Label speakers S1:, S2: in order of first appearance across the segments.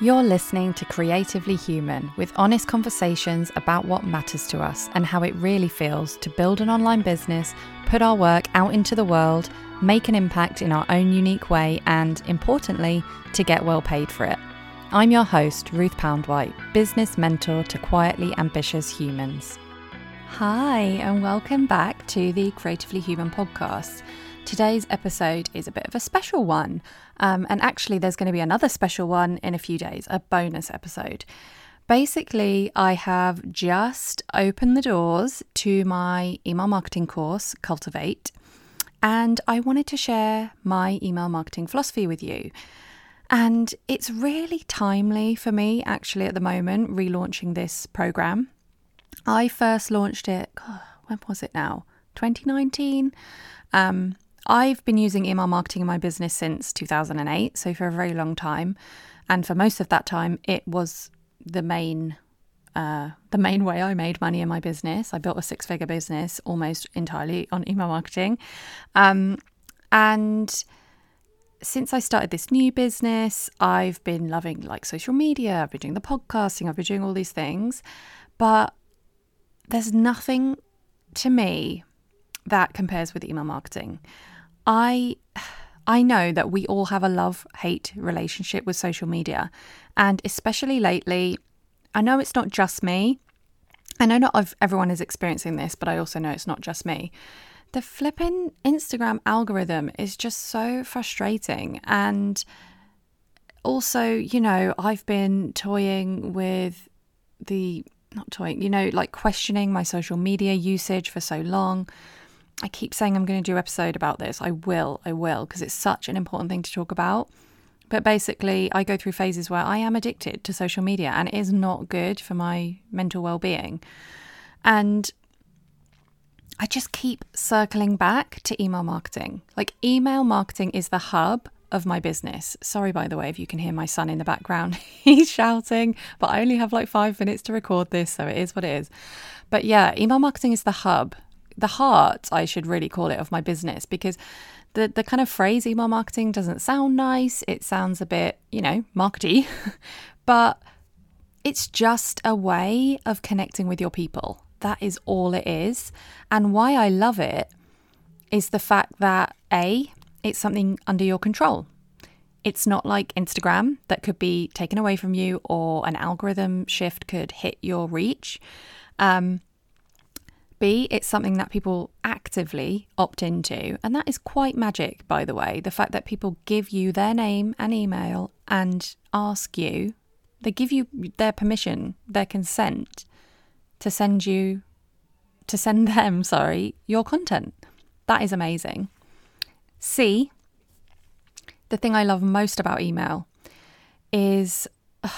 S1: You're listening to Creatively Human with honest conversations about what matters to us and how it really feels to build an online business, put our work out into the world, make an impact in our own unique way, and importantly, to get well paid for it. I'm your host, Ruth Poundwhite, business mentor to quietly ambitious humans. Hi, and welcome back to the Creatively Human podcast. Today's episode is a bit of a special one. Um, and actually, there's going to be another special one in a few days, a bonus episode. Basically, I have just opened the doors to my email marketing course, Cultivate, and I wanted to share my email marketing philosophy with you. And it's really timely for me, actually, at the moment, relaunching this program. I first launched it, God, when was it now? 2019. Um, I've been using email marketing in my business since 2008, so for a very long time. And for most of that time, it was the main uh, the main way I made money in my business. I built a six figure business almost entirely on email marketing. Um, and since I started this new business, I've been loving like social media, I've been doing the podcasting, I've been doing all these things. But there's nothing to me that compares with email marketing. I I know that we all have a love-hate relationship with social media, and especially lately, I know it's not just me. I know not everyone is experiencing this, but I also know it's not just me. The flipping Instagram algorithm is just so frustrating and also, you know, I've been toying with the not toying, you know, like questioning my social media usage for so long. I keep saying I'm going to do an episode about this. I will, I will, because it's such an important thing to talk about. But basically, I go through phases where I am addicted to social media and it is not good for my mental well being. And I just keep circling back to email marketing. Like, email marketing is the hub of my business. Sorry, by the way, if you can hear my son in the background. He's shouting, but I only have like five minutes to record this, so it is what it is. But yeah, email marketing is the hub the heart, I should really call it, of my business because the the kind of phrase email marketing doesn't sound nice. It sounds a bit, you know, markety, but it's just a way of connecting with your people. That is all it is. And why I love it is the fact that A, it's something under your control. It's not like Instagram that could be taken away from you or an algorithm shift could hit your reach. Um, B, it's something that people actively opt into. And that is quite magic, by the way. The fact that people give you their name and email and ask you, they give you their permission, their consent to send you, to send them, sorry, your content. That is amazing. C, the thing I love most about email is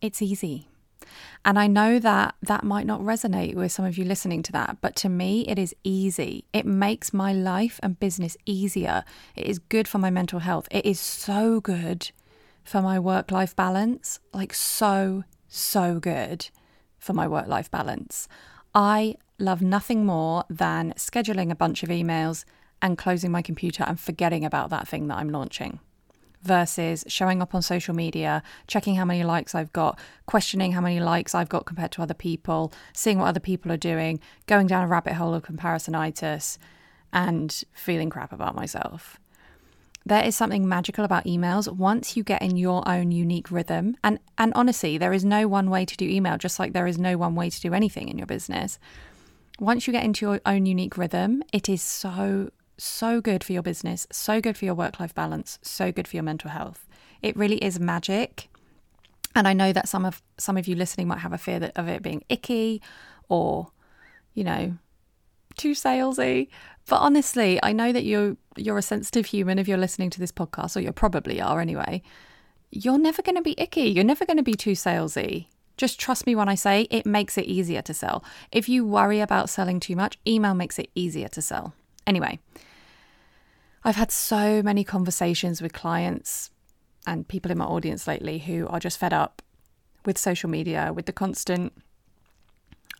S1: it's easy. And I know that that might not resonate with some of you listening to that, but to me, it is easy. It makes my life and business easier. It is good for my mental health. It is so good for my work life balance. Like, so, so good for my work life balance. I love nothing more than scheduling a bunch of emails and closing my computer and forgetting about that thing that I'm launching versus showing up on social media, checking how many likes I've got, questioning how many likes I've got compared to other people, seeing what other people are doing, going down a rabbit hole of comparisonitis, and feeling crap about myself. There is something magical about emails once you get in your own unique rhythm. And, and honestly, there is no one way to do email, just like there is no one way to do anything in your business. Once you get into your own unique rhythm, it is so so good for your business, so good for your work life balance, so good for your mental health. It really is magic. And I know that some of some of you listening might have a fear that, of it being icky or, you know, too salesy. But honestly, I know that you're you're a sensitive human if you're listening to this podcast, or you probably are anyway. You're never going to be icky. You're never going to be too salesy. Just trust me when I say it makes it easier to sell. If you worry about selling too much, email makes it easier to sell. Anyway, I've had so many conversations with clients and people in my audience lately who are just fed up with social media, with the constant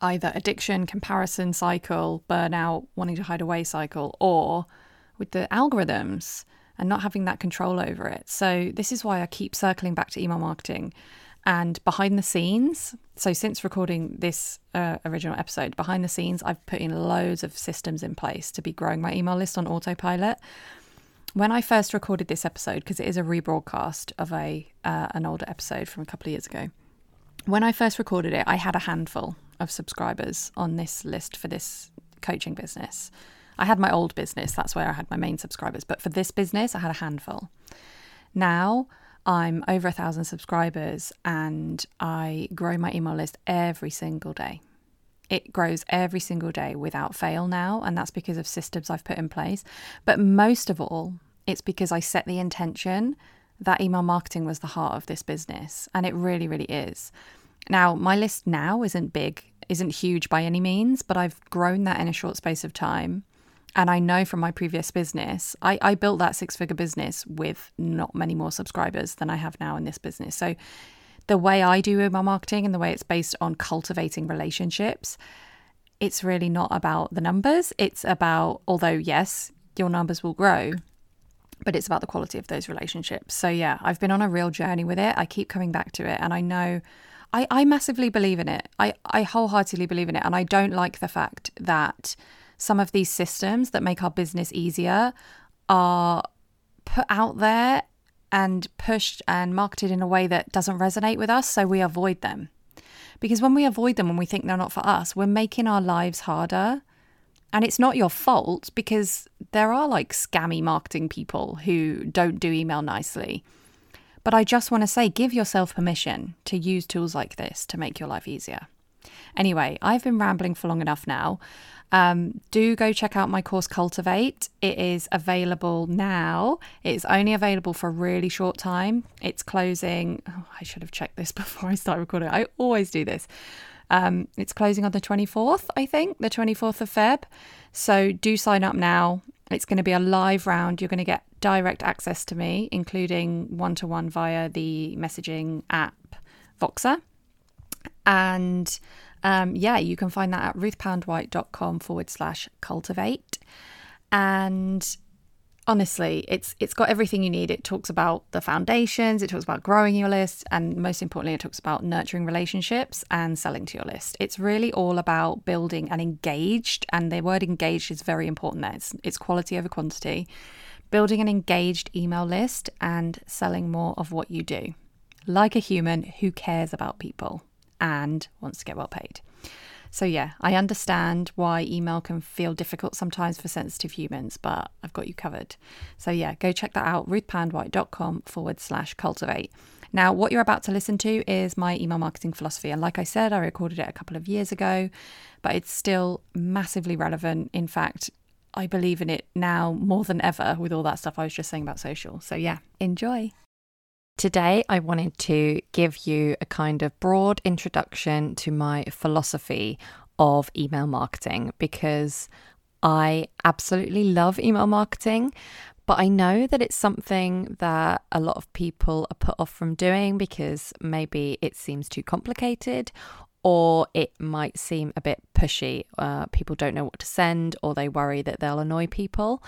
S1: either addiction, comparison cycle, burnout, wanting to hide away cycle, or with the algorithms and not having that control over it. So, this is why I keep circling back to email marketing and behind the scenes. So, since recording this uh, original episode, behind the scenes, I've put in loads of systems in place to be growing my email list on autopilot. When I first recorded this episode, because it is a rebroadcast of a uh, an older episode from a couple of years ago, when I first recorded it, I had a handful of subscribers on this list for this coaching business. I had my old business, that's where I had my main subscribers, but for this business, I had a handful. Now I'm over a thousand subscribers and I grow my email list every single day. It grows every single day without fail now, and that's because of systems I've put in place. But most of all, it's because I set the intention that email marketing was the heart of this business, and it really, really is. Now, my list now isn't big, isn't huge by any means, but I've grown that in a short space of time. And I know from my previous business, I, I built that six figure business with not many more subscribers than I have now in this business. So the way I do email marketing and the way it's based on cultivating relationships, it's really not about the numbers. It's about, although, yes, your numbers will grow, but it's about the quality of those relationships. So, yeah, I've been on a real journey with it. I keep coming back to it. And I know I, I massively believe in it. I, I wholeheartedly believe in it. And I don't like the fact that some of these systems that make our business easier are put out there and pushed and marketed in a way that doesn't resonate with us, so we avoid them. Because when we avoid them and we think they're not for us, we're making our lives harder. And it's not your fault because there are like scammy marketing people who don't do email nicely. But I just want to say give yourself permission to use tools like this to make your life easier. Anyway, I've been rambling for long enough now. Um, do go check out my course Cultivate. It is available now. It's only available for a really short time. It's closing. Oh, I should have checked this before I start recording. I always do this. Um, it's closing on the 24th, I think, the 24th of Feb. So do sign up now. It's going to be a live round. You're going to get direct access to me, including one to one via the messaging app Voxer. And um, yeah, you can find that at ruthpoundwhite.com forward slash cultivate. And honestly, it's it's got everything you need. It talks about the foundations, it talks about growing your list, and most importantly, it talks about nurturing relationships and selling to your list. It's really all about building an engaged, and the word engaged is very important there. It's, it's quality over quantity. Building an engaged email list and selling more of what you do. Like a human who cares about people and wants to get well paid. So, yeah, I understand why email can feel difficult sometimes for sensitive humans, but I've got you covered. So, yeah, go check that out ruthpoundwhite.com forward slash cultivate. Now, what you're about to listen to is my email marketing philosophy. And like I said, I recorded it a couple of years ago, but it's still massively relevant. In fact, I believe in it now more than ever with all that stuff I was just saying about social. So, yeah, enjoy. Today, I wanted to give you a kind of broad introduction to my philosophy of email marketing because I absolutely love email marketing, but I know that it's something that a lot of people are put off from doing because maybe it seems too complicated or it might seem a bit pushy. Uh, people don't know what to send or they worry that they'll annoy people.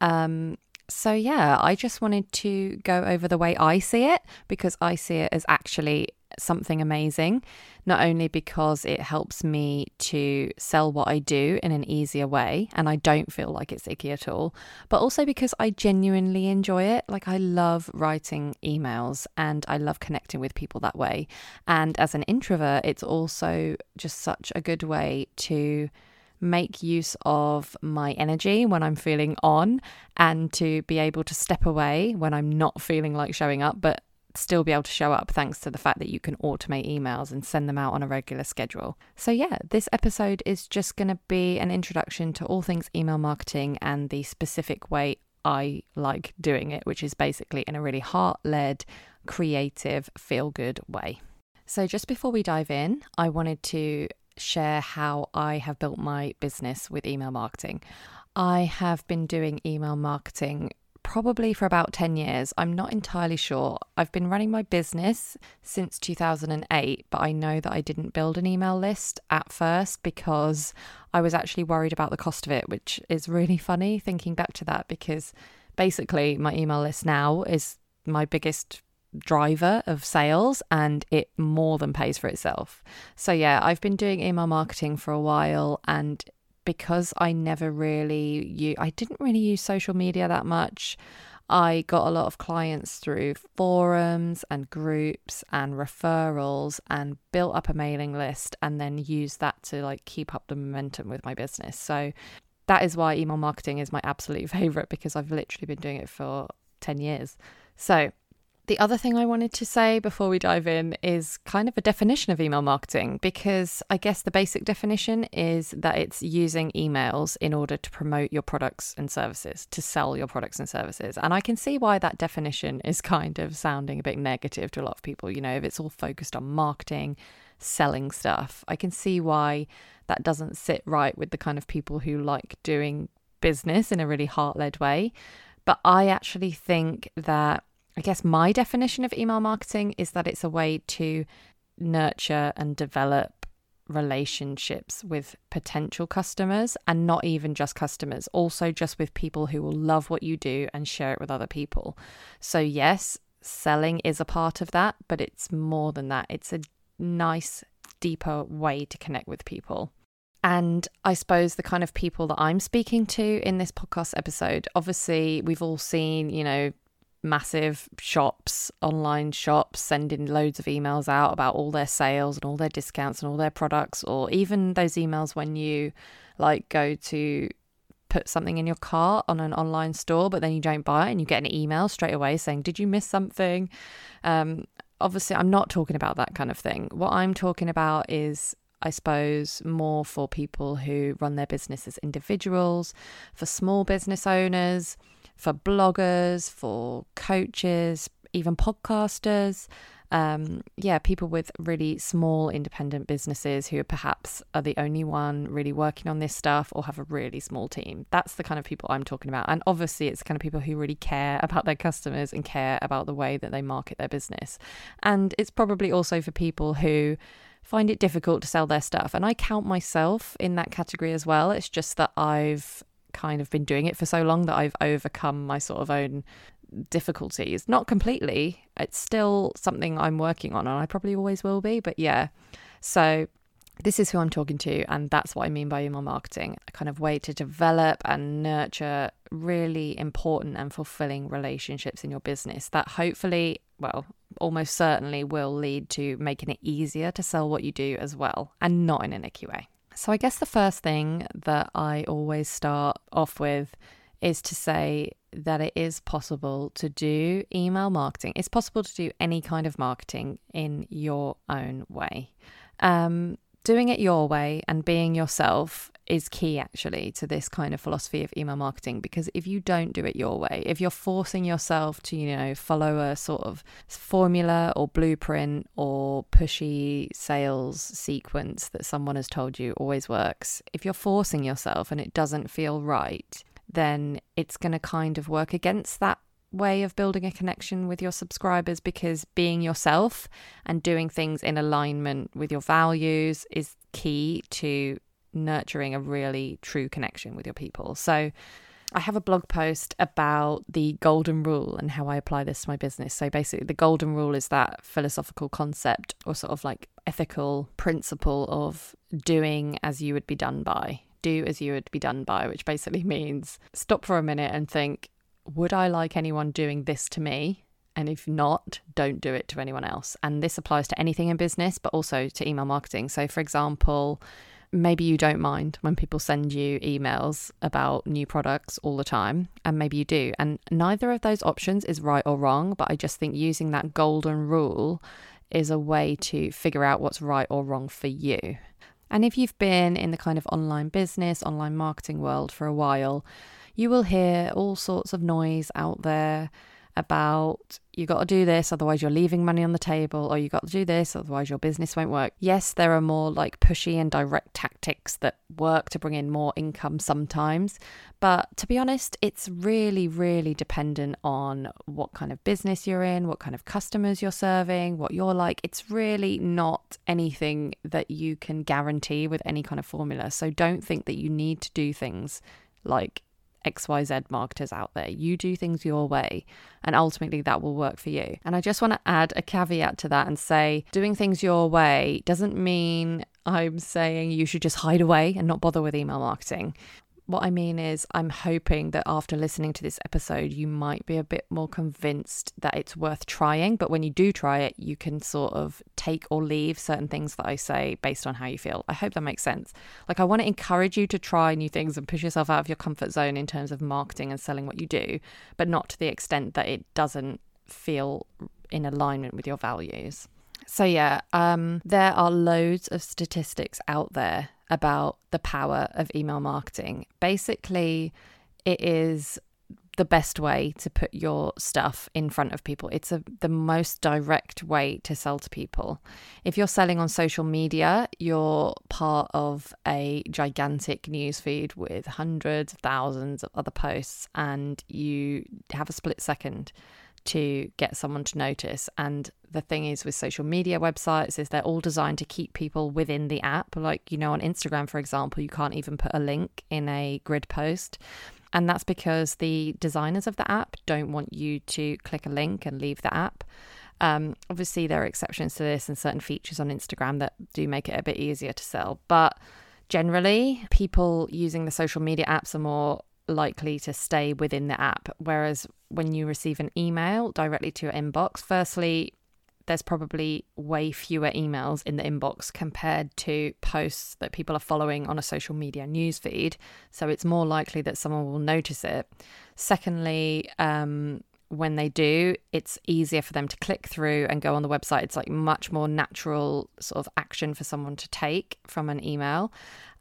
S1: Um, so, yeah, I just wanted to go over the way I see it because I see it as actually something amazing, not only because it helps me to sell what I do in an easier way and I don't feel like it's icky at all, but also because I genuinely enjoy it. Like, I love writing emails and I love connecting with people that way. And as an introvert, it's also just such a good way to make use of my energy when I'm feeling on and to be able to step away when I'm not feeling like showing up, but still be able to show up thanks to the fact that you can automate emails and send them out on a regular schedule. So, yeah, this episode is just going to be an introduction to all things email marketing and the specific way I like doing it, which is basically in a really heart led, creative, feel good way. So, just before we dive in, I wanted to share how I have built my business with email marketing. I have been doing email marketing probably for about 10 years. I'm not entirely sure. I've been running my business since 2008, but I know that I didn't build an email list at first because I was actually worried about the cost of it, which is really funny thinking back to that because
S2: basically, my email list now is my biggest driver of sales and it more than pays for itself. So, yeah, I've been doing email marketing for a while and because I never really you I didn't really use social media that much. I got a lot of clients through forums and groups and referrals and built up a mailing list and then used that to like keep up the momentum with my business. So that is why email marketing is my absolute favorite because I've literally been doing it for 10 years. So the other thing I wanted to say before we dive in is kind of a definition of email marketing because I guess the basic definition is that it's using emails in order to promote your products and services, to sell your products and services. And I can see why that definition is kind of sounding a bit negative to a lot of people. You know, if it's all focused on marketing, selling stuff, I can see why that doesn't sit right with the kind of people who like doing business in a really heart led way. But I actually think that I guess my definition of email marketing is that it's a way to nurture and develop relationships with potential customers and not even just customers, also just with people who will love what you do and share it with other people. So, yes, selling is a part of that, but it's more than that. It's a nice, deeper way to connect with people. And I suppose the kind of people that I'm speaking to in this podcast episode, obviously, we've all seen, you know, massive shops, online shops, sending loads of emails out about all their sales and all their discounts and all their products, or even those emails when you like go to put something in your cart on an online store, but then you don't buy it and you get an email straight away saying, Did you miss something? Um, obviously, I'm not talking about that kind of thing. What I'm talking about is I suppose, more for people who run their business as individuals, for small business owners, for bloggers, for coaches, even podcasters. Um, yeah, people with really small independent businesses who perhaps are the only one really working on this stuff or have a really small team. That's the kind of people I'm talking about. And obviously, it's kind of people who really care about their customers and care about the way that they market their business. And it's probably also for people who find it difficult to sell their stuff. And I count myself in that category as well. It's just that I've kind of been doing it for so long that I've overcome my sort of own difficulties. Not completely. It's still something I'm working on and I probably always will be, but yeah. So this is who I'm talking to, and that's what I mean by email marketing a kind of way to develop and nurture really important and fulfilling relationships in your business that hopefully, well, almost certainly will lead to making it easier to sell what you do as well, and not in an icky way. So, I guess the first thing that I always start off with is to say that it is possible to do email marketing. It's possible to do any kind of marketing in your own way. Um, doing it your way and being yourself is key actually to this kind of philosophy of email marketing because if you don't do it your way if you're forcing yourself to you know follow a sort of formula or blueprint or pushy sales sequence that someone has told you always works if you're forcing yourself and it doesn't feel right then it's going to kind of work against that way of building a connection with your subscribers because being yourself and doing things in alignment with your values is key to nurturing a really true connection with your people. So, I have a blog post about the golden rule and how I apply this to my business. So basically, the golden rule is that philosophical concept or sort of like ethical principle of doing as you would be done by. Do as you would be done by, which basically means stop for a minute and think, would I like anyone doing this to me? And if not, don't do it to anyone else. And this applies to anything in business, but also to email marketing. So, for example, maybe you don't mind when people send you emails about new products all the time, and maybe you do. And neither of those options is right or wrong, but I just think using that golden rule is a way to figure out what's right or wrong for you. And if you've been in the kind of online business, online marketing world for a while, you will hear all sorts of noise out there about you got to do this, otherwise you're leaving money on the table, or you got to do this, otherwise your business won't work. Yes, there are more like pushy and direct tactics that work to bring in more income sometimes, but to be honest, it's really, really dependent on what kind of business you're in, what kind of customers you're serving, what you're like. It's really not anything that you can guarantee with any kind of formula. So don't think that you need to do things like XYZ marketers out there. You do things your way, and ultimately that will work for you. And I just want to add a caveat to that and say doing things your way doesn't mean I'm saying you should just hide away and not bother with email marketing. What I mean is, I'm hoping that after listening to this episode, you might be a bit more convinced that it's worth trying. But when you do try it, you can sort of take or leave certain things that I say based on how you feel. I hope that makes sense. Like, I want to encourage you to try new things and push yourself out of your comfort zone in terms of marketing and selling what you do, but not to the extent that it doesn't feel in alignment with your values. So, yeah, um, there are loads of statistics out there about the power of email marketing. Basically, it is the best way to put your stuff in front of people. It's a, the most direct way to sell to people. If you're selling on social media, you're part of a gigantic newsfeed with hundreds of thousands of other posts, and you have a split second to get someone to notice. And the thing is with social media websites is they're all designed to keep people within the app. Like, you know, on Instagram, for example, you can't even put a link in a grid post. And that's because the designers of the app don't want you to click a link and leave the app. Um, obviously, there are exceptions to this and certain features on Instagram that do make it a bit easier to sell. But generally, people using the social media apps are more likely to stay within the app. Whereas when you receive an email directly to your inbox, firstly, there's probably way fewer emails in the inbox compared to posts that people are following on a social media newsfeed. So it's more likely that someone will notice it. Secondly, um, when they do, it's easier for them to click through and go on the website. It's like much more natural sort of action for someone to take from an email.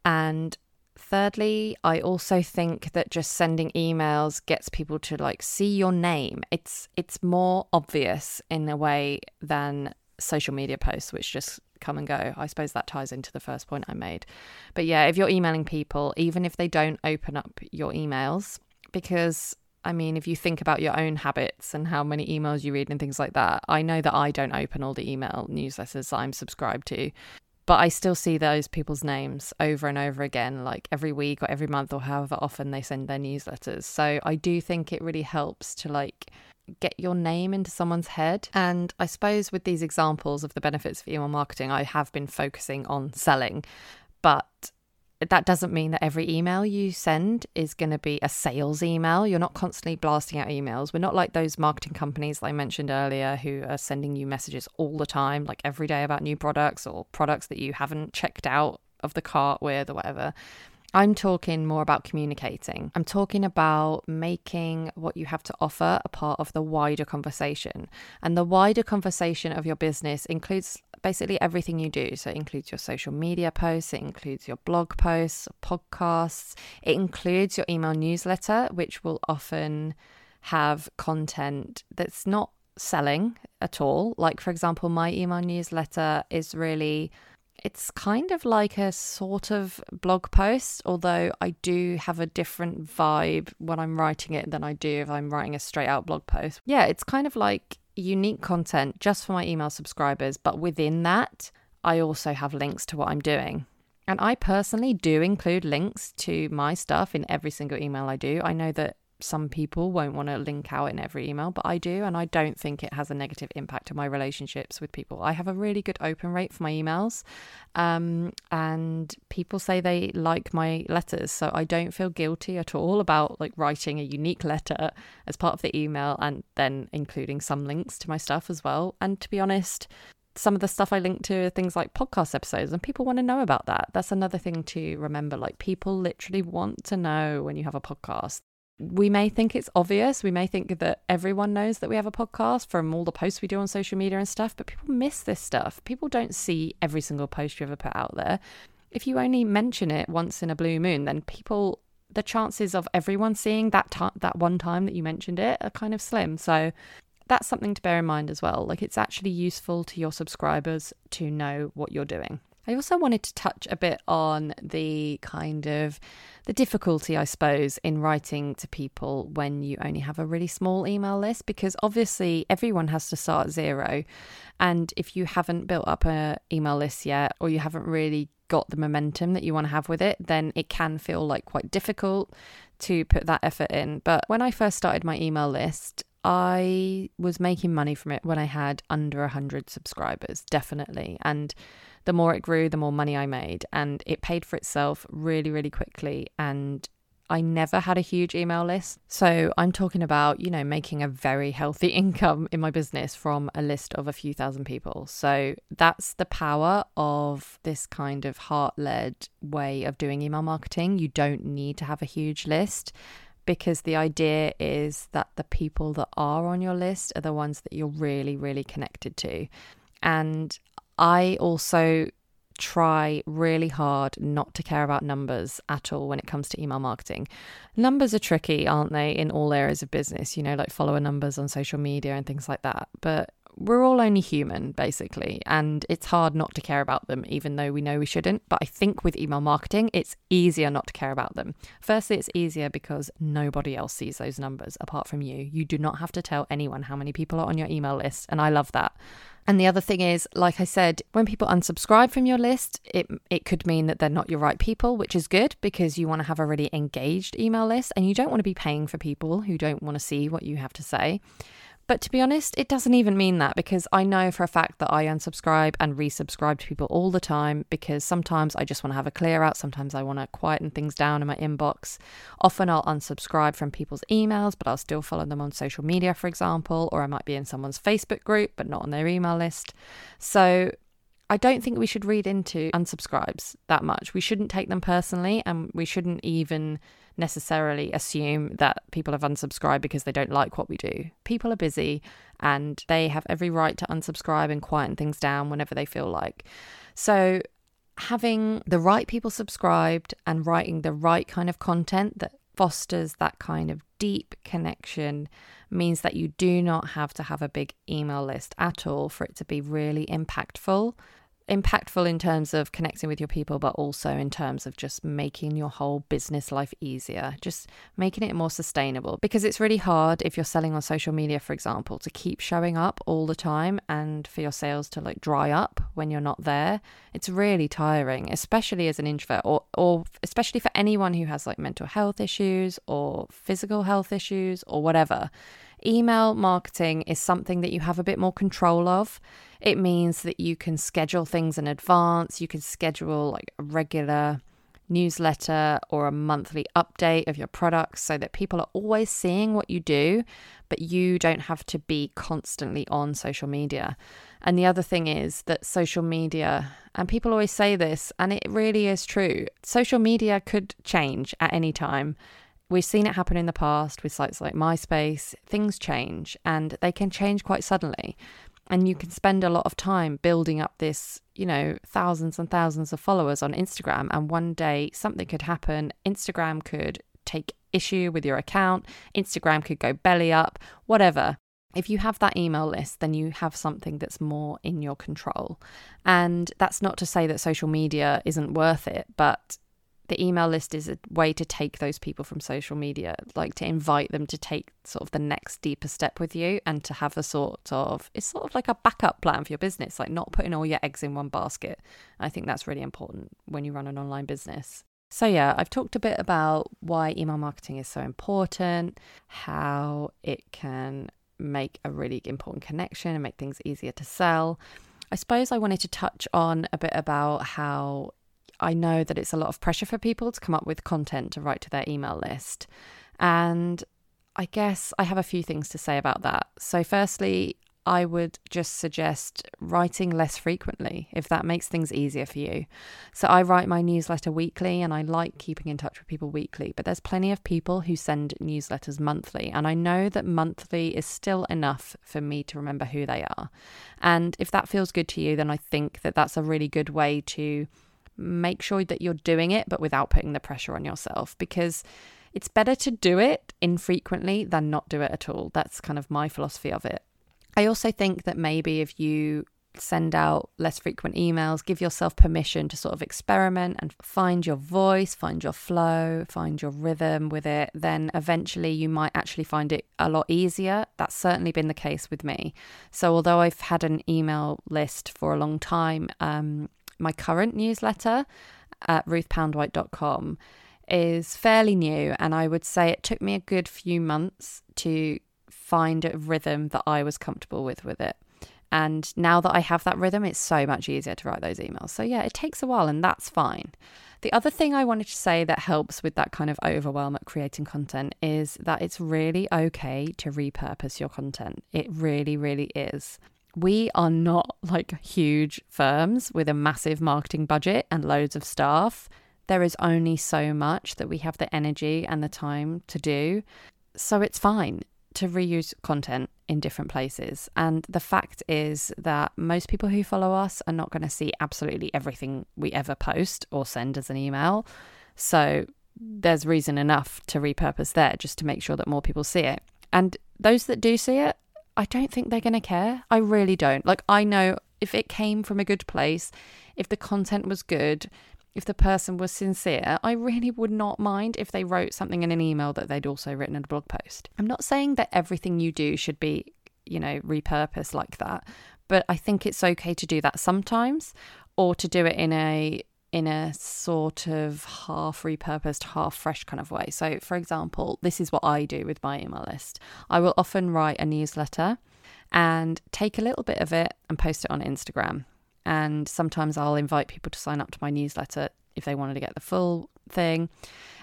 S2: And Thirdly, I also think that just sending emails gets people to like see your name. It's it's more obvious in a way than social media posts which just come and go. I suppose that ties into the first point I made. But yeah, if you're emailing people, even if they don't open up your emails because I mean, if you think about your own habits and how many emails you read and things like that, I know that I don't open all the email newsletters that I'm subscribed to but I still see those people's names over and over again, like every week or every month or however often they send their newsletters. So I do think it really helps to like get your name into someone's head. And I suppose with these examples of the benefits of email marketing, I have been focusing on selling, but that doesn't mean that every email you send is going to be a sales email. You're not constantly blasting out emails. We're not like those marketing companies I mentioned earlier who are sending you messages all the time, like every day about new products or products that you haven't checked out of the cart with or whatever. I'm talking more about communicating. I'm talking about making what you have to offer a part of the wider conversation. And the wider conversation of your business includes basically everything you do. So it includes your social media posts, it includes your blog posts, podcasts, it includes your email newsletter, which will often have content that's not selling at all. Like, for example, my email newsletter is really. It's kind of like a sort of blog post, although I do have a different vibe when I'm writing it than I do if I'm writing a straight out blog post. Yeah, it's kind of like unique content just for my email subscribers, but within that, I also have links to what I'm doing. And I personally do include links to my stuff in every single email I do. I know that some people won't want to link out in every email, but I do, and I don't think it has a negative impact on my relationships with people. I have a really good open rate for my emails, um, and people say they like my letters, so I don't feel guilty at all about like writing a unique letter as part of the email and then including some links to my stuff as well. And to be honest, some of the stuff I link to things like podcast episodes, and people want to know about that. That's another thing to remember. Like, people literally want to know when you have a podcast we may think it's obvious. We may think that everyone knows that we have a podcast from all the posts we do on social media and stuff, but people miss this stuff. People don't see every single post you ever put out there. If you only mention it once in a blue moon, then people, the chances of everyone seeing that that one time that you mentioned it, are kind of slim. So that's something to bear in mind as well. Like it's actually useful to your subscribers to know what you're doing. I also wanted to touch a bit on the kind of the difficulty, I suppose, in writing to people when you only have a really small email list because obviously everyone has to start zero. And if you haven't built up a email list yet or you haven't really got the momentum that you want to have with it, then it can feel like quite difficult to put that effort in. But when I first started my email list, I was making money from it when I had under 100 subscribers, definitely. And the more it grew, the more money I made. And it paid for itself really, really quickly. And I never had a huge email list. So I'm talking about, you know, making a very healthy income in my business from a list of a few thousand people. So that's the power of this kind of heart led way of doing email marketing. You don't need to have a huge list because the idea is that the people that are on your list are the ones that you're really, really connected to. And I also try really hard not to care about numbers at all when it comes to email marketing. Numbers are tricky, aren't they, in all areas of business, you know, like follower numbers on social media and things like that. But we're all only human, basically, and it's hard not to care about them, even though we know we shouldn't. But I think with email marketing, it's easier not to care about them. Firstly, it's easier because nobody else sees those numbers apart from you. You do not have to tell anyone how many people are on your email list, and I love that. And the other thing is, like I said, when people unsubscribe from your list, it it could mean that they're not your right people, which is good because you want to have a really engaged email list and you don't want to be paying for people who don't want to see what you have to say. But to be honest, it doesn't even mean that because I know for a fact that I unsubscribe and resubscribe to people all the time because sometimes I just want to have a clear out. Sometimes I want to quieten things down in my inbox. Often I'll unsubscribe from people's emails, but I'll still follow them on social media, for example, or I might be in someone's Facebook group, but not on their email list. So I don't think we should read into unsubscribes that much. We shouldn't take them personally and we shouldn't even necessarily assume that people have unsubscribed because they don't like what we do. People are busy and they have every right to unsubscribe and quieten things down whenever they feel like. So, having the right people subscribed and writing the right kind of content that fosters that kind of deep connection means that you do not have to have a big email list at all for it to be really impactful impactful in terms of connecting with your people, but also in terms of just making your whole business life easier, just making it more sustainable. Because it's really hard if you're selling on social media, for example, to keep showing up all the time and for your sales to like dry up when you're not there. It's really tiring, especially as an introvert or, or especially for anyone who has like mental health issues or physical health issues or whatever. Email marketing is something that you have a bit more control of. It means that you can schedule things in advance, you can schedule like a regular newsletter or a monthly update of your products so that people are always seeing what you do, but you don't have to be constantly on social media. And the other thing is that social media, and people always say this, and it really is true social media could change at any time. We've seen it happen in the past with sites like MySpace. Things change and they can change quite suddenly. And you can spend a lot of time building up this, you know, thousands and thousands of followers on Instagram. And one day something could happen. Instagram could take issue with your account, Instagram could go belly up, whatever. If you have that email list, then you have something that's more in your control. And that's not to say that social media isn't worth it, but the email list is a way to take those people from social media, like to invite them to take sort of the next deeper step with you and to have a sort of, it's sort of like a backup plan for your business, like not putting all your eggs in one basket. I think that's really important when you run an online business. So, yeah, I've talked a bit about why email marketing is so important, how it can make a really important connection and make things easier to sell. I suppose I wanted to touch on a bit about how I know that it's a lot of pressure for people to come up with content to write to their email list. And I guess I have a few things to say about that. So, firstly, I would just suggest writing less frequently if that makes things easier for you. So, I write my newsletter weekly and I like keeping in touch with people weekly, but there's plenty of people who send newsletters monthly. And I know that monthly is still enough for me to remember who they are. And if that feels good to you, then I think that that's a really good way to make sure that you're doing it, but without putting the pressure on yourself because it's better to do it infrequently than not do it at all. That's kind of my philosophy of it. I also think that maybe if you send out less frequent emails, give yourself permission to sort of experiment and find your voice, find your flow, find your rhythm with it, then eventually you might actually find it a lot easier. That's certainly been the case with me. So, although I've had an email list for a long time, um, my current newsletter at ruthpoundwhite.com is fairly new, and I would say it took me a good few months to find a rhythm that I was comfortable with with it. And now that I have that rhythm, it's so much easier to write those emails. So, yeah, it takes a while, and that's fine. The other thing I wanted to say that helps with that kind of overwhelm at creating content is that it's really okay to repurpose your content. It really, really is. We are not like huge firms with a massive marketing budget and loads of staff. There is only so much that we have the energy and the time to do. So it's fine to reuse content in different places. And the fact is that most people who follow us are not going to see absolutely everything we ever post or send as an email. So there's reason enough to repurpose there just to make sure that more people see it. And those that do see it, I don't think they're going to care. I really don't. Like, I know if it came from a good place, if the content was good, if the person was sincere, I really would not mind if they wrote something in an email that they'd also written in a blog post. I'm not saying that everything you do should be, you know, repurposed like that, but I think it's okay to do that sometimes or to do it in a in a sort of half repurposed, half fresh kind of way. So, for example, this is what I do with my email list. I will often write a newsletter and take a little bit of it and post it on Instagram. And sometimes I'll invite people to sign up to my newsletter if they wanted to get the full thing.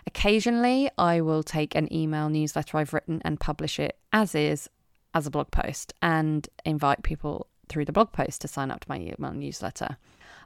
S2: Occasionally, I will take an email newsletter I've written and publish it as is as a blog post and invite people through the blog post to sign up to my email newsletter.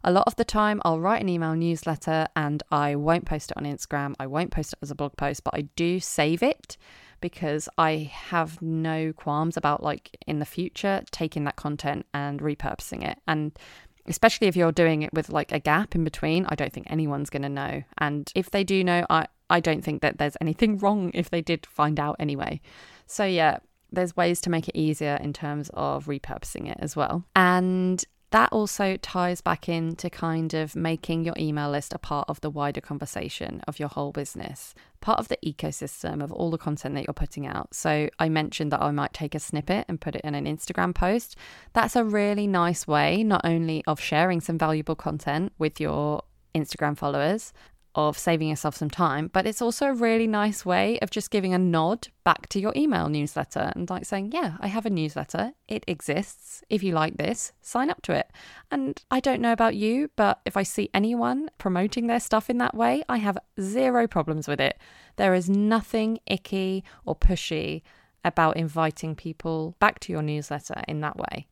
S2: A lot of the time, I'll write an email newsletter and I won't post it on Instagram. I won't post it as a blog post, but I do save it because I have no qualms about like in the future taking that content and repurposing it. And especially if you're doing it with like a gap in between, I don't think anyone's going to know. And if they do know, I, I don't think that there's anything wrong if they did find out anyway. So, yeah, there's ways to make it easier in terms of repurposing it as well. And that also ties back into kind of making your email list a part of the wider conversation of your whole business, part of the ecosystem of all the content that you're putting out. So, I mentioned that I might take a snippet and put it in an Instagram post. That's a really nice way, not only of sharing some valuable content with your Instagram followers, of saving yourself some time, but it's also a really nice way of just giving a nod back to your email newsletter and like saying, Yeah, I have a newsletter. It exists. If you like this, sign up to it. And I don't know about you, but if I see anyone promoting their stuff in that way, I have zero problems with it. There is nothing icky or pushy about inviting people back to your newsletter in that way.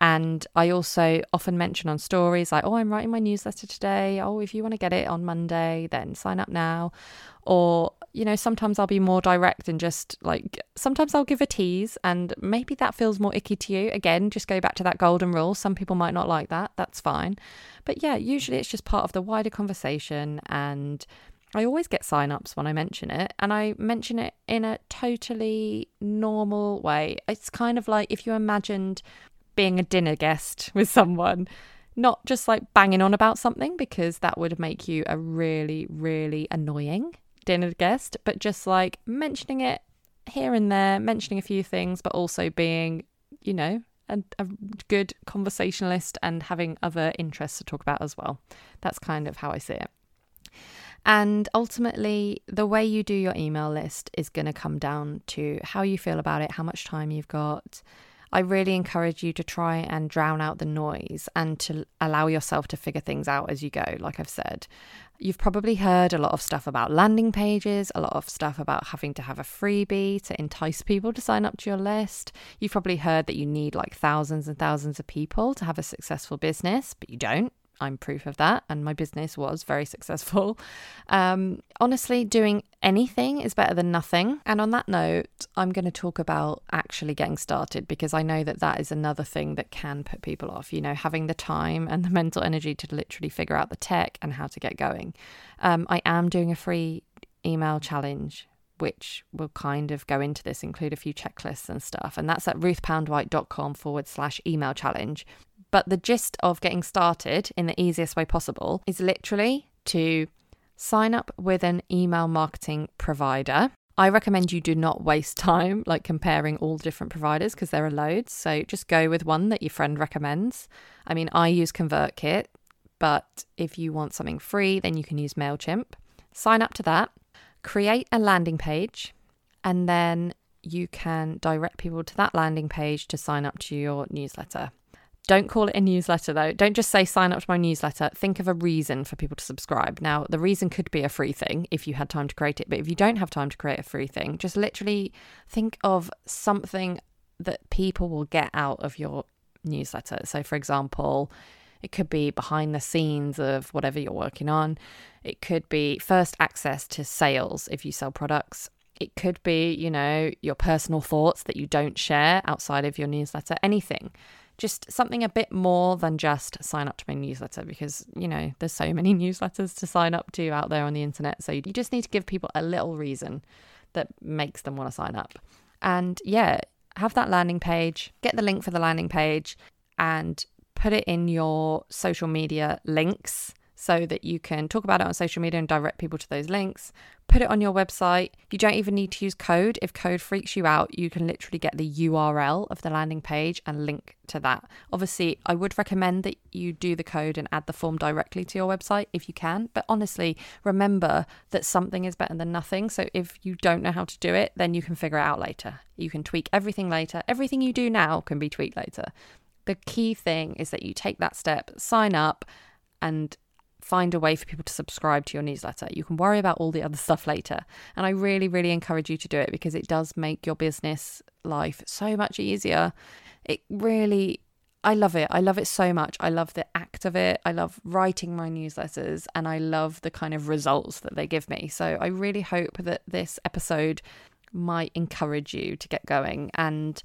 S2: And I also often mention on stories like, oh, I'm writing my newsletter today. Oh, if you want to get it on Monday, then sign up now. Or, you know, sometimes I'll be more direct and just like, sometimes I'll give a tease and maybe that feels more icky to you. Again, just go back to that golden rule. Some people might not like that. That's fine. But yeah, usually it's just part of the wider conversation. And I always get sign-ups when I mention it, and I mention it in a totally normal way. It's kind of like if you imagined being a dinner guest with someone, not just like banging on about something because that would make you a really, really annoying dinner guest, but just like mentioning it here and there, mentioning a few things, but also being, you know, a, a, good conversationalist and having other interests to talk about as well. That's kind of how I see it. And ultimately, the way you do your email list is going to come down to how you feel about it, how much time you've got, I really encourage you to try and drown out the noise and to allow yourself to figure things out as you go, like I've said. You've probably heard a lot of stuff about landing pages, a lot of stuff about having to have a freebie to entice people to sign up to your list. You've probably heard that you need like thousands and thousands of people to have a successful business, but you don't. I'm proof of that, and my business was very successful. Um, honestly, doing anything is better than nothing. And on that note, I'm going to talk about actually getting started because I know that that is another thing that can put people off, you know, having the time and the mental energy to literally figure out the tech and how to get going. Um, I am doing a free email challenge which will kind of go into this, include a few checklists and stuff. And that's at ruthpoundwhite.com forward slash email challenge
S1: But the gist of getting started in the easiest way possible is literally to sign up with an email marketing provider. I recommend you do not waste time like comparing all the different providers because there are loads. So just go with one that your friend recommends. I mean, I use ConvertKit, but if you want something free, then you can use MailChimp. Sign up to that, create a landing page, and then you can direct people to that landing page to sign up to your newsletter. Don't call it a newsletter though. Don't just say sign up to my newsletter. Think of a reason for people to subscribe. Now, the reason could be a free thing if you had time to create it, but if you don't have time to create a free thing, just literally think of something that people will get out of your newsletter. So, for example, it could be behind the scenes of whatever you're working on. It could be first access to sales if you sell products. It could be, you know, your personal thoughts that you don't share outside of your newsletter, anything just something a bit more than just sign up to my newsletter because, you know, there's so many newsletters to sign up to out there on the internet. So you just need to give people a little reason that makes them want to sign up. And yeah, have that landing page, get the link for the landing page, and put it in your social media links so that you can talk about it on social media and direct people to those links. Put it on your website. You don't even need to use code. If code freaks you out, you can literally get the URL of the landing page and link to that. Obviously, I would recommend that you do the code and add the form directly to your website if you can. But honestly, remember that something is better than nothing. So if you don't know how to do it, then you can figure it out later. You can tweak everything later. Everything you do now can be tweaked later. The key thing is that you take that step, sign up, and find a way for people to subscribe to your newsletter. You can worry about all the other stuff later. And I really, really encourage you to do it because it does make your business life so much easier. It really, I love it. I love it so much. I love the act of it. I love writing my newsletters and I love the kind of results that they give me. So I really hope that this episode might encourage you to get going and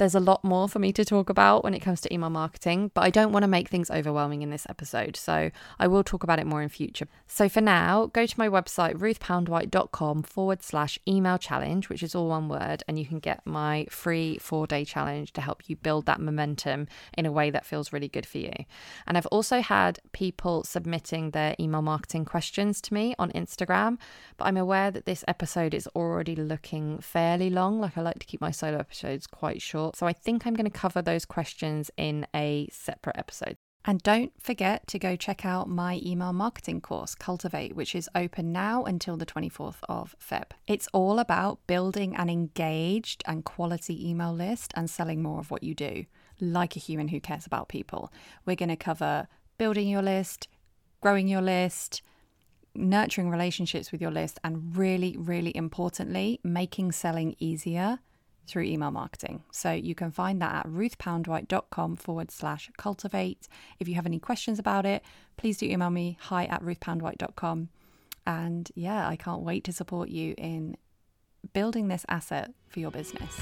S1: there's a lot more for me to talk about when it comes to email marketing, but I don't want to make things overwhelming in this episode, so I will talk about it more in future. So for now, go to my website, ruthpoundwhite.com forward slash email challenge, which is all one word, and you can get my free four day challenge to help you build that momentum in a way that feels really good for you. And I've also had people submitting their email marketing questions to me on Instagram, but I'm aware that this episode is already looking fairly long. Like I like to keep my solo episodes quite short. So I think I'm going to cover those questions in a separate episode. And don't forget to go check out my email marketing course, Cultivate, which is open now until the 24th of Feb. It's all about building an engaged and quality email list and selling more of what you do, like a human who cares about people. We're going to cover building your list, growing your list, nurturing relationships with your list, and really, really importantly, making selling easier through email marketing. So you can find that at ruthpoundwhite.com forward slash cultivate. If you have any questions about it, please do email me hi at ruthpoundwhite.com. And yeah, I can't wait to support you in building this asset for your business.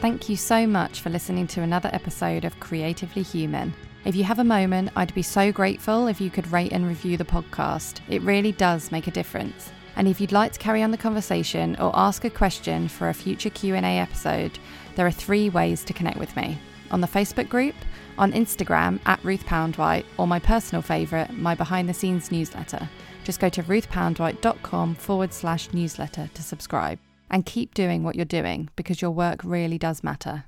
S1: Thank you so much for listening to another episode of Creatively Human. If you have a moment, I'd be so grateful if you could rate and review the podcast. It really does make a difference. And if you'd like to carry on the conversation or ask a question for a future Q&A episode, there are three ways to connect with me. On the Facebook group, on Instagram at Ruth Poundwhite, or my personal favourite, my behind the scenes newsletter. Just go to ruthpoundwhite.com forward slash newsletter to subscribe. And keep doing what you're doing because your work really does matter.